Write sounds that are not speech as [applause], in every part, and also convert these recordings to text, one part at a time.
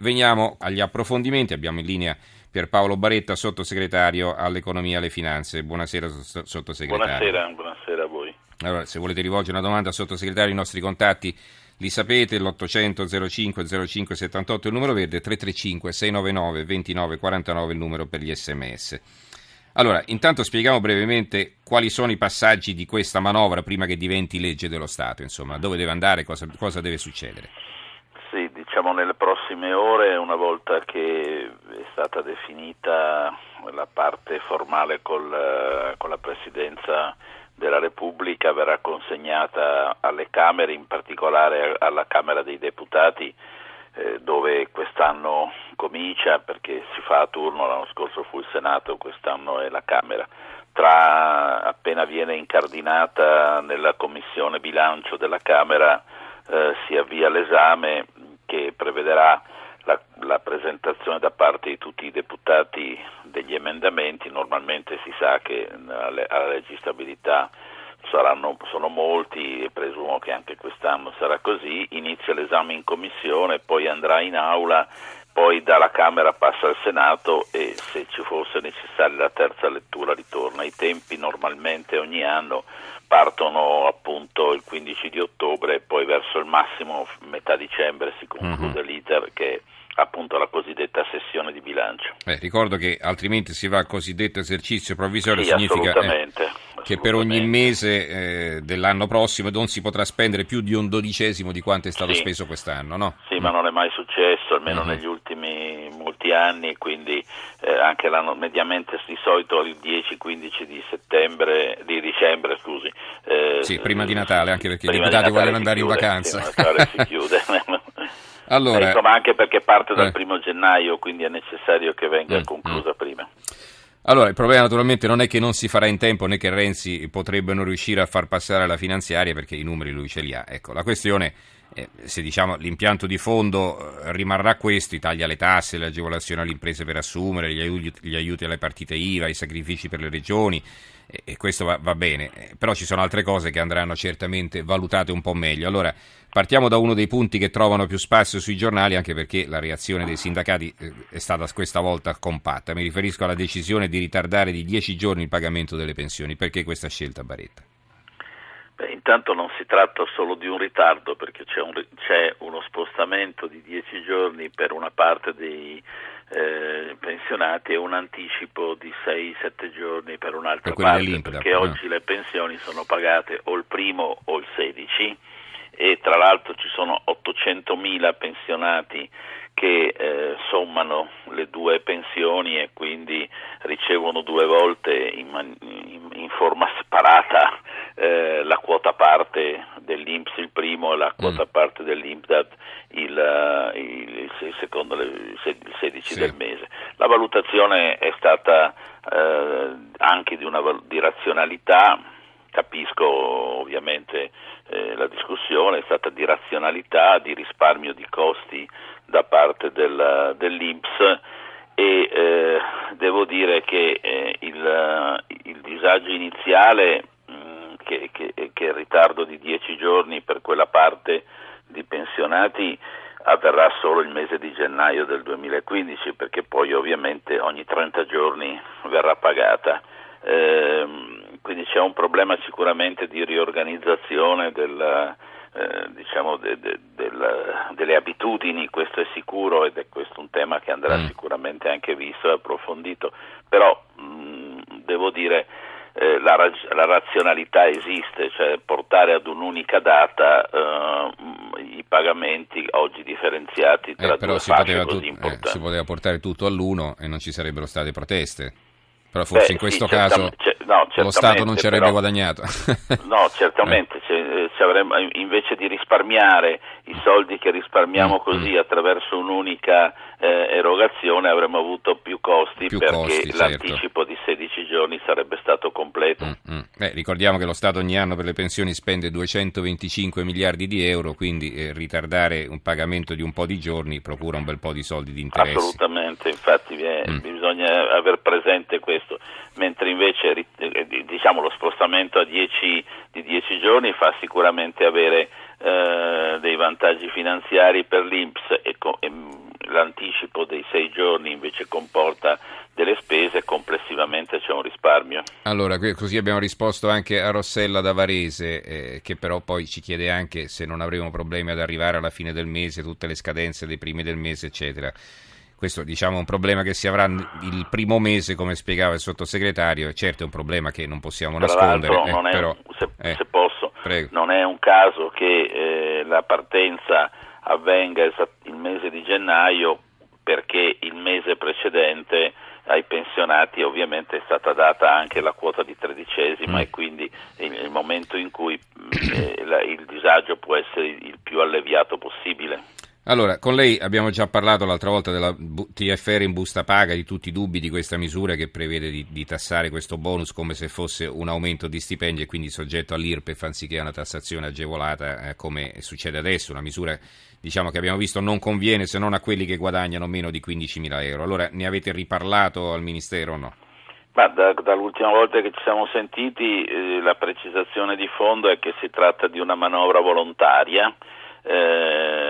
veniamo agli approfondimenti. Abbiamo in linea Pierpaolo Baretta, sottosegretario all'economia e alle finanze. Buonasera, sottosegretario. Buonasera, buonasera a voi. Allora, se volete rivolgere una domanda al sottosegretario, i nostri contatti li sapete, l'800 05 05 78 il numero verde, 335 699 29 49 il numero per gli sms. Allora, intanto spieghiamo brevemente quali sono i passaggi di questa manovra prima che diventi legge dello Stato, insomma, dove deve andare, cosa, cosa deve succedere. Sì, diciamo nelle prossime ore, una volta che è stata definita la parte formale col, con la Presidenza della Repubblica verrà consegnata alle Camere, in particolare alla Camera dei Deputati, eh, dove quest'anno comincia perché si fa a turno, l'anno scorso fu il Senato, quest'anno è la Camera. Tra, appena viene incardinata nella Commissione bilancio della Camera eh, si avvia l'esame che prevederà la, la, presentazione da parte di tutti i deputati degli emendamenti, normalmente si sa che alla, alla legge saranno, sono molti e presumo che anche quest'anno sarà così, inizia l'esame in commissione, poi andrà in aula, poi dalla Camera passa al Senato e se ci fosse necessaria la terza lettura ritorna. I tempi normalmente ogni anno partono appunto il 15 di ottobre e poi verso il massimo metà dicembre si conclude uh-huh. l'iter che appunto la cosiddetta sessione di bilancio. Eh, ricordo che altrimenti si va al cosiddetto esercizio provvisorio, sì, significa eh, che per ogni mese eh, dell'anno prossimo non si potrà spendere più di un dodicesimo di quanto è stato sì. speso quest'anno, no? Sì, mm. ma non è mai successo, almeno mm-hmm. negli ultimi molti anni, quindi eh, anche l'anno mediamente di solito il 10-15 di settembre, di dicembre, scusi. Eh, sì, prima di Natale, anche perché i deputati vogliono andare chiude, in vacanza. Sì, Natale si chiude. [laughs] Allora, eh, insomma, anche perché parte dal eh. primo gennaio, quindi è necessario che venga mm, conclusa mm. prima. Allora, il problema naturalmente non è che non si farà in tempo né che Renzi potrebbe non riuscire a far passare la finanziaria perché i numeri lui ce li ha. Ecco, la questione è se diciamo, l'impianto di fondo eh, rimarrà questo, i tagli alle tasse, le agevolazioni alle imprese per assumere, gli aiuti, gli aiuti alle partite IVA, i sacrifici per le regioni, e questo va, va, bene, eh, però ci sono altre cose che andranno certamente valutate un po' meglio. Allora, partiamo da uno dei punti che trovano più spazio sui giornali, anche perché la reazione dei sindacati eh, è stata questa volta compatta. Mi riferisco alla decisione di ritardare di dieci giorni il pagamento delle pensioni. Perché questa scelta, Baretta? Beh, intanto non si tratta solo di un ritardo, perché c'è, un, c'è uno spostamento di dieci giorni per una parte dei eh, pensionati e un anticipo di 6-7 giorni per un'altra per parte perché no? oggi le pensioni sono pagate o il primo o il 16 e tra l'altro ci sono 800.000 pensionati che eh, sommano le due pensioni e quindi ricevono due volte in, in, in forma separata eh, la quota parte dell'Inps il primo e la quota mm. parte dell'INPDAT il, eh, il, il, secondo, il 16 sì. del mese. La valutazione è stata eh, anche di, una, di razionalità, capisco ovviamente eh, la discussione, è stata di razionalità, di risparmio di costi da parte del, dell'Inps e eh, devo dire che eh, il, il, disagio iniziale mh, mm, che, che, che, il ritardo di dieci giorni per quella parte di pensionati avverrà solo il mese di gennaio del 2015 perché poi ovviamente ogni 30 giorni verrà pagata. Eh, quindi c'è un problema sicuramente di riorganizzazione del, eh, diciamo de, de, del, delle abitudini, questo è sicuro ed è questo un tema che andrà mm. sicuramente anche visto e approfondito, però mh, devo dire eh, la, la, razionalità esiste, cioè portare ad un'unica data eh, i pagamenti oggi differenziati tra eh, due fasce così tu, importanti. si poteva portare tutto all'uno e non ci sarebbero state proteste. Però forse Beh, in questo sì, caso no, lo Stato non ci avrebbe però, guadagnato. [laughs] no, certamente, eh. avremmo, invece di risparmiare i soldi che risparmiamo mm, così mm. attraverso un'unica eh, erogazione avremmo avuto più costi più perché costi, l'anticipo certo. di 16 giorni sarebbe stato completo. Mm, mm. Beh, ricordiamo che lo Stato ogni anno per le pensioni spende 225 miliardi di euro, quindi eh, ritardare un pagamento di un po' di giorni procura un bel po' di soldi di interessi. Assolutamente, infatti è, mm. bisogna aver presente questo, mentre invece eh, diciamo, lo spostamento 10, di 10 giorni fa sicuramente avere eh, dei vantaggi finanziari per l'Inps e, e l'anticipo dei sei giorni invece comporta delle spese, complessivamente c'è un risparmio. Allora, così abbiamo risposto anche a Rossella da Varese, eh, che però poi ci chiede anche se non avremo problemi ad arrivare alla fine del mese, tutte le scadenze dei primi del mese, eccetera. Questo diciamo, è un problema che si avrà il primo mese, come spiegava il sottosegretario, certo è un problema che non possiamo Tra nascondere. Eh, non è, però, se, eh, se, posso, prego. non è un caso che eh, la partenza avvenga il mese di gennaio perché il mese precedente ai pensionati ovviamente è stata data anche la quota di tredicesima mm. e quindi il, il, momento in cui eh, la, il disagio può essere il più alleviato possibile. Allora, con lei abbiamo già parlato l'altra volta della TFR in busta paga, di tutti i dubbi di questa misura che prevede di, di tassare questo bonus come se fosse un aumento di stipendi e quindi soggetto all'IRPEF anziché a una tassazione agevolata eh, come succede adesso, una misura diciamo, che abbiamo visto non conviene se non a quelli che guadagnano meno di 15.000 euro. Allora, ne avete riparlato al Ministero o no? Ma da, dall'ultima volta che ci siamo sentiti eh, la precisazione di fondo è che si tratta di una manovra volontaria eh,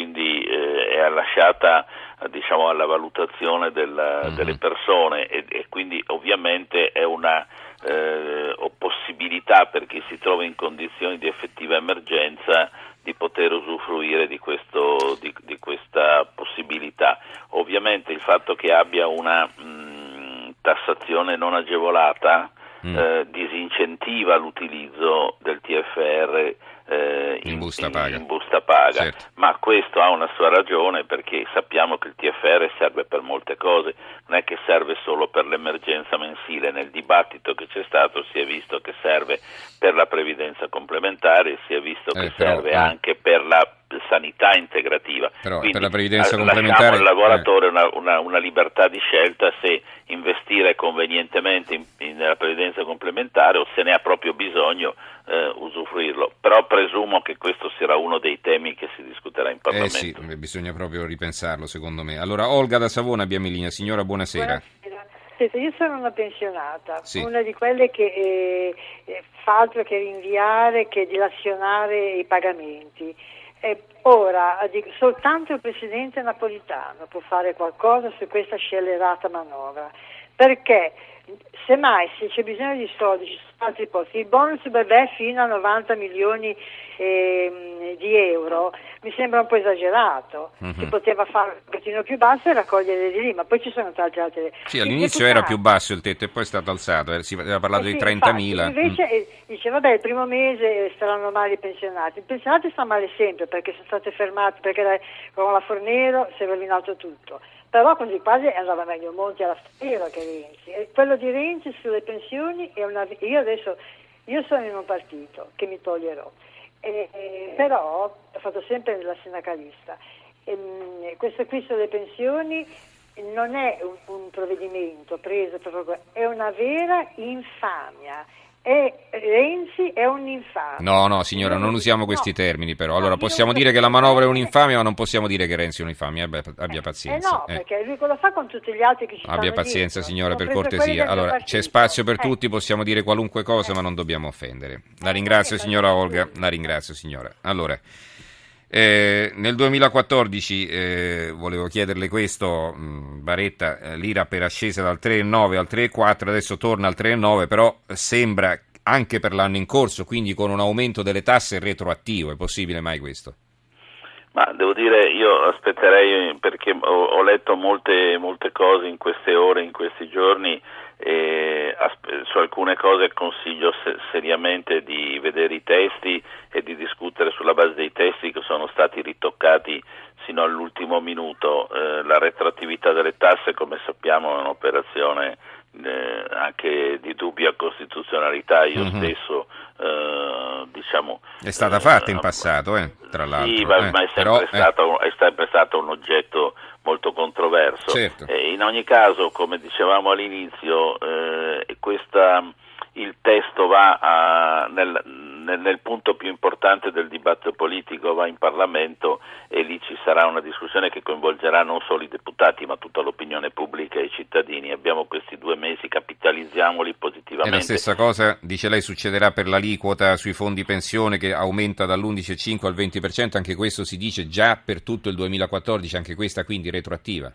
quindi eh, è lasciata diciamo, alla valutazione del, mm-hmm. delle persone e, e, quindi ovviamente è una eh, possibilità per chi si trova in condizioni di effettiva emergenza di poter usufruire di, questo, di, di questa possibilità. Ovviamente il fatto che abbia una mh, tassazione non agevolata mm. eh, disincentiva l'utilizzo del TFR eh, in, in, busta paga, in busta paga. Certo. ma questo ha una sua ragione perché sappiamo che il TFR serve per molte cose, non è che serve solo per l'emergenza mensile, nel dibattito che c'è stato si è visto che serve per la previdenza complementare, si è visto che eh, però, serve eh. anche per la sanità integrativa. Però Quindi, per la previdenza complementare al lavoratore eh. una, una, una, libertà di scelta se investire convenientemente in, in, nella previdenza complementare o se ne ha proprio bisogno eh, usufruirlo. Però presumo che questo sarà uno dei temi che si discuterà in Parlamento. Eh sì, bisogna proprio ripensarlo secondo me. Allora Olga da Savona abbiamo in linea. Signora, buonasera. buonasera. Senta, io sono una pensionata, sì. una di quelle che eh, eh fa altro che rinviare, che dilazionare i pagamenti. E ora soltanto il Presidente Napolitano può fare qualcosa su questa scellerata manovra, perché semmai se c'è bisogno di soldi ci sono altri posti, il bonus bebè fino a 90 milioni eh, di euro mi sembra un po' esagerato, uh-huh. si poteva fare un pochettino più basso e raccogliere di lì, ma poi ci sono tante altre... Sì, all'inizio era più basso il tetto e poi è stato alzato, eh, si aveva parlato eh sì, di 30.000. Invece mm. Eh, dice, vabbè, il primo mese staranno male i pensionati, i pensionati stanno male sempre perché sono stati fermati, perché con la Fornero si è rovinato tutto però così quasi andava meglio Monti alla strada che Renzi. E quello di Renzi sulle pensioni è una... Io adesso io sono in un partito che mi toglierò, e, e, però ho fatto sempre la sindacalista. E, mm, questo qui sulle pensioni non è un, un provvedimento preso è una vera infamia e Renzi è un infame. No, no, signora, non usiamo questi no. termini però. Allora, possiamo dire che la manovra è un'infamia, ma non possiamo dire che Renzi è un'infamia. Abbia, abbia pazienza. Eh no, eh. perché lui cosa fa con tutti gli altri che ci Abbia pazienza, dietro. signora, per cortesia. Allora, c'è spazio per eh. tutti, possiamo dire qualunque cosa, eh. ma non dobbiamo offendere. La ringrazio, signora Olga. La ringrazio, signora. Allora... Eh, nel 2014 eh, volevo chiederle questo, mh, mm, Baretta, eh, l'IRA per ascesa dal 3,9 al 3,4, adesso torna al 3,9, però sembra anche per l'anno in corso, quindi con un aumento delle tasse retroattivo, è possibile mai questo? Ma devo dire, io aspetterei perché ho, ho letto molte, molte cose in queste ore, in questi giorni e su alcune cose consiglio seriamente di vedere i testi e di discutere sulla base dei testi che sono stati ritoccati sino all'ultimo minuto. Eh, la retroattività delle tasse, come sappiamo, è un'operazione eh, anche di dubbia costituzionalità. Io mm-hmm. stesso, eh, diciamo. È stata fatta in passato, eh, tra l'altro. Sì, ma, ma è, sempre però, stato, è sempre stato un oggetto molto controverso. Certo. Eh, in ogni caso, come dicevamo all'inizio, eh, questa, il testo va a, nel, nel, nel, punto più importante del dibattito politico va in Parlamento e lì ci sarà una discussione che coinvolgerà non solo i deputati ma tutta l'opinione pubblica e i cittadini. Abbiamo questi due mesi, capitalizziamoli positivamente. E la stessa cosa, dice lei, succederà per l'aliquota sui fondi pensione che aumenta dall'11,5 al 20%, anche questo si dice già per tutto il 2014, anche questa quindi retroattiva?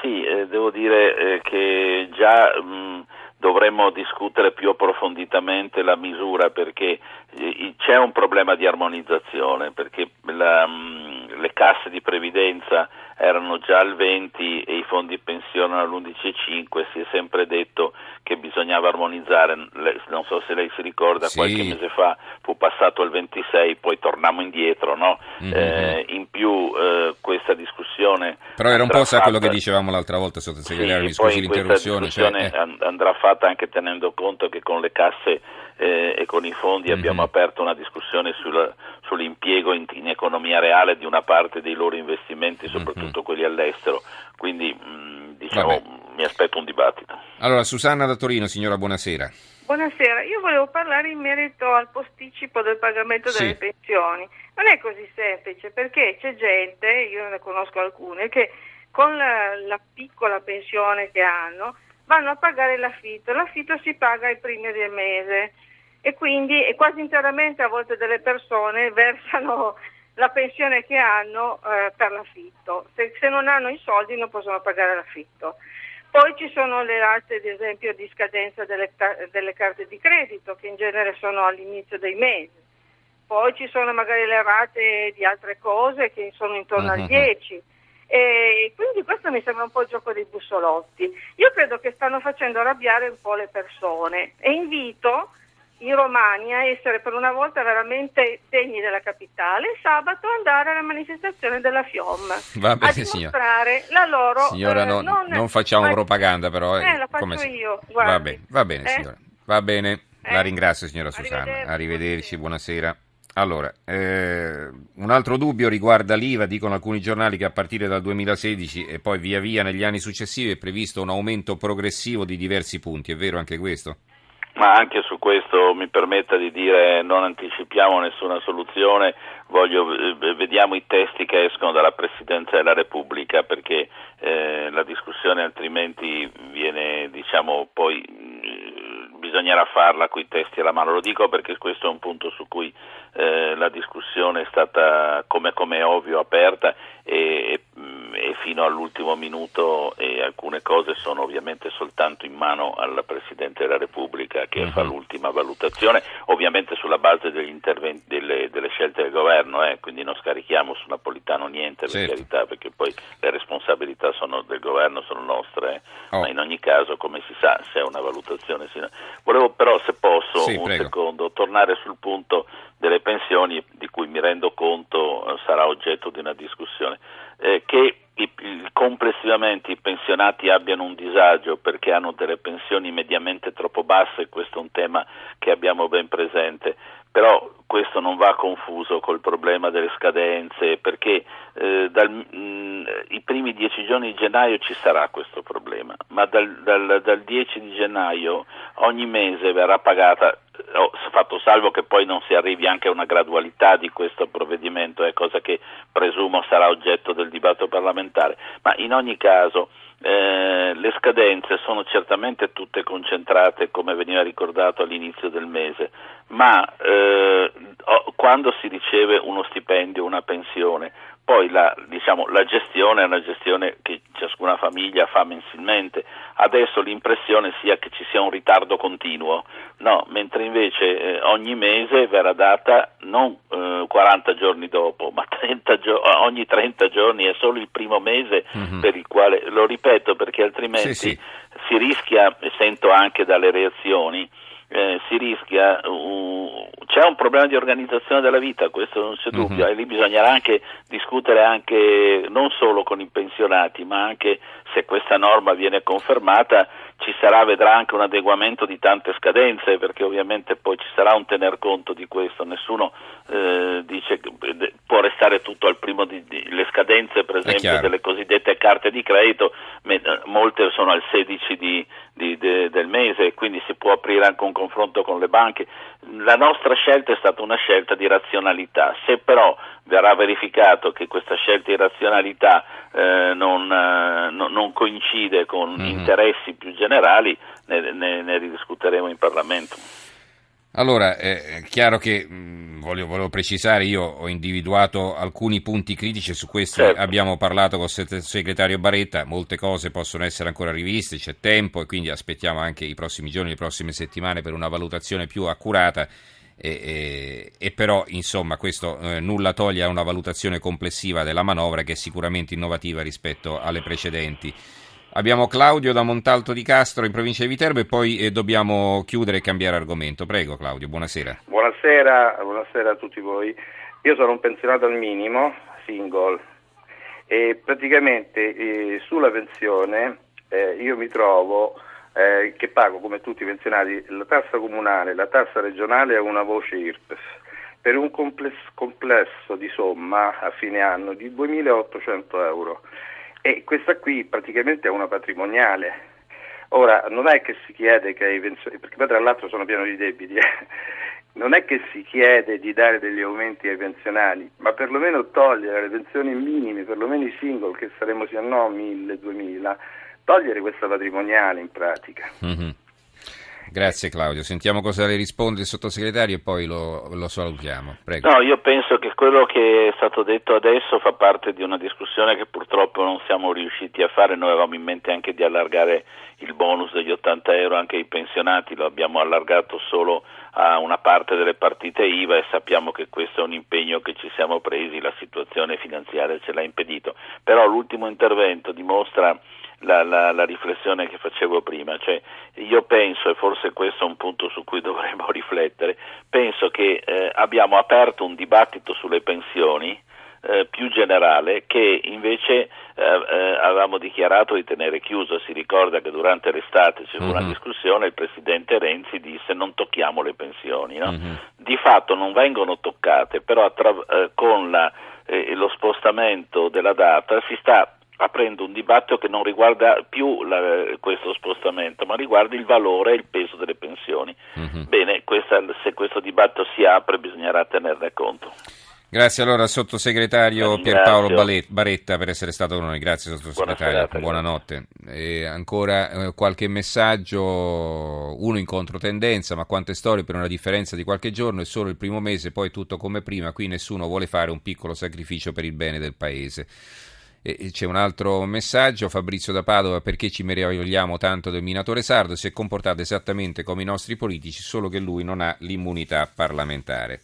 Sì, eh, devo dire eh, che già... Mh, dovremmo discutere più approfonditamente la misura perché eh, c'è un problema di armonizzazione, perché la, mm, le casse di previdenza erano già al 20 e i fondi pensione all'11,5, si è sempre detto che bisognava armonizzare, non so se lei si ricorda, sì. qualche mese fa fu passato al 26, poi tornammo indietro, no? mm-hmm. eh, in più eh, questa discussione... Però era un po' sa quello che dicevamo l'altra volta, sottosegretario, sì, mi scusi l'interruzione. Cioè, eh. andrà fatta anche tenendo conto che con le casse eh, e con i fondi mm-hmm. abbiamo aperto una discussione sulla, sull'impiego in, in, economia reale di una parte dei loro investimenti, mhm. Soprattutto mm-hmm. quelli all'estero. Quindi mh, mm, diciamo, mi aspetto un dibattito. Allora, Susanna da Torino, signora, buonasera. Buonasera, io volevo parlare in merito al posticipo del pagamento delle sì. pensioni. Non è così semplice perché c'è gente, io ne conosco alcune, che con la, la piccola pensione che hanno vanno a pagare l'affitto. L'affitto si paga ai primi del mese e quindi e quasi interamente a volte delle persone [laughs] versano la pensione che hanno eh, per l'affitto. Se, se, non hanno i soldi non possono pagare l'affitto. Poi ci sono le rate, ad esempio, di scadenza delle, delle carte di credito, che in genere sono all'inizio dei mesi. Poi ci sono magari le rate di altre cose che sono intorno uh-huh. al 10. E quindi questo mi sembra un po' il gioco dei bussolotti. Io credo che stanno facendo arrabbiare un po' le persone e invito i romani a essere per una volta veramente degni della capitale sabato andare alla manifestazione della FIOM Va bene, a dimostrare signora. la loro signora eh, non, non, non, facciamo ma, propaganda però eh, la faccio come... io va bene, va bene eh? signora va bene la eh? ringrazio signora Susanna arrivederci, arrivederci buonasera allora, eh, un altro dubbio riguarda l'IVA, dicono alcuni giornali che a partire dal 2016 e poi via via negli anni successivi è previsto un aumento progressivo di diversi punti, è vero anche questo? Ma anche su questo mi permetta di dire non anticipiamo nessuna soluzione, voglio, eh, vediamo i testi che escono dalla Presidenza della Repubblica perché eh, la discussione altrimenti viene diciamo poi bisognerà farla con i testi alla mano, lo dico perché questo è un punto su cui eh, la discussione è stata come, come ovvio aperta e, e, e, fino all'ultimo minuto e alcune cose sono ovviamente soltanto in mano al Presidente della Repubblica che uh-huh. fa l'ultima valutazione, ovviamente sulla base delle, delle, scelte del governo, eh, quindi non scarichiamo su Napolitano niente per certo. carità perché poi le responsabilità sono del governo sono nostre, eh. oh. ma in ogni caso come si sa se è una valutazione. Volevo però se posso sì, un prego. secondo tornare sul punto delle pensioni di cui mi rendo conto eh, sarà oggetto di una discussione, eh, che complessivamente i pensionati abbiano un disagio perché hanno delle pensioni mediamente troppo basse, questo è un tema che abbiamo ben presente, però questo non va confuso col problema delle scadenze perché eh, dal, mh, mm, i primi dieci giorni di gennaio ci sarà questo problema, ma dal, dal, dal 10 di gennaio ogni mese verrà pagata ho fatto salvo che poi non si arrivi anche a una gradualità di questo provvedimento, è cosa che presumo sarà oggetto del dibattito parlamentare, ma in ogni caso eh, le scadenze sono certamente tutte concentrate, come veniva ricordato all'inizio del mese, ma eh, quando si riceve uno stipendio, una pensione, poi la, diciamo, la, gestione è una gestione che ciascuna famiglia fa mensilmente, adesso l'impressione sia che ci sia un ritardo continuo, no, mentre invece eh, ogni mese verrà data non eh, 40 giorni dopo, ma 30 gio- ogni 30 giorni è solo il primo mese mm-hmm. per il quale, lo ripeto perché altrimenti sì, sì. si rischia, sento anche dalle reazioni, eh, si rischia, uh, c'è un problema di organizzazione della vita, questo non c'è dubbio, mm-hmm. e lì bisognerà anche discutere anche non solo con i pensionati, ma anche se questa norma viene confermata ci sarà, vedrà anche un adeguamento di tante scadenze, perché ovviamente poi ci sarà un tener conto di questo, nessuno eh, dice che può restare tutto al primo di, di le scadenze per esempio delle cosiddette carte di credito, molte sono al 16 di, di, de, del mese, quindi si può aprire anche un confronto con le banche, la nostra scelta è stata una scelta di razionalità, se però verrà verificato che questa scelta di razionalità eh, non, eh, no, non, coincide con mm-hmm. interessi più generali, ne, ne, ne ridiscuteremo in Parlamento. Allora, è chiaro che mh, voglio, volevo precisare, io ho individuato alcuni punti critici, su questi certo. abbiamo parlato con il sottosegretario Baretta, molte cose possono essere ancora riviste, c'è tempo e quindi aspettiamo anche i prossimi giorni, le prossime settimane per una valutazione più accurata. E, e, e però insomma questo eh, nulla toglie a una valutazione complessiva della manovra che è sicuramente innovativa rispetto alle precedenti. Abbiamo Claudio da Montalto di Castro in provincia di Viterbo e poi eh, dobbiamo chiudere e cambiare argomento. Prego Claudio, buonasera. Buonasera, buonasera a tutti voi. Io sono un pensionato al minimo, single, e praticamente eh, sulla pensione eh, io mi trovo eh, che pago come tutti i pensionati la tassa comunale, la tassa regionale e una voce IRPES per un complesso, di somma a fine anno di 2.800 euro e questa qui praticamente è una patrimoniale. Ora, non è che si chiede che ai pensionati, perché poi tra l'altro sono pieno di debiti, eh. non è che si chiede di dare degli aumenti ai pensionati, ma perlomeno togliere le pensioni minime, perlomeno i single, che saremo sì o no 1000, 2000, togliere questa patrimoniale in pratica. Mm-hmm. Grazie Claudio, sentiamo cosa le risponde il sottosegretario e poi lo, lo, salutiamo. Prego. No, io penso che quello che è stato detto adesso fa parte di una discussione che purtroppo non siamo riusciti a fare, noi avevamo in mente anche di allargare il bonus degli 80 euro anche ai pensionati, lo abbiamo allargato solo a una parte delle partite IVA e sappiamo che questo è un impegno che ci siamo presi, la situazione finanziaria ce l'ha impedito, però l'ultimo intervento dimostra la, la, la, riflessione che facevo prima, cioè io penso, e forse questo è un punto su cui [laughs] dovremmo riflettere, penso che eh, abbiamo aperto un dibattito sulle pensioni eh, più generale che invece eh, eh avevamo dichiarato di tenere chiuso. Si ricorda che durante l'estate c'è fu una mhm. discussione il Presidente Renzi disse non tocchiamo le pensioni. No? Mm-hmm. Di fatto non vengono toccate, però attra- eh, con la, eh, lo spostamento della data si sta aprendo un dibattito che non riguarda più la, questo spostamento, ma riguarda il valore e il peso delle pensioni. Mm-hmm. Bene, questa, se questo dibattito si apre bisognerà tenerne conto. Grazie allora al sottosegretario Pierpaolo Baretta per essere stato con noi. Grazie sottosegretario, buonanotte. E ancora eh, qualche messaggio, uno in controtendenza, ma quante storie per una differenza di qualche giorno è solo il primo mese, poi tutto come prima, qui nessuno vuole fare un piccolo sacrificio per il bene del paese. E c'è un altro messaggio, Fabrizio da Padova, perché ci meravigliamo tanto del minatore sardo? Si è comportato esattamente come i nostri politici, solo che lui non ha l'immunità parlamentare.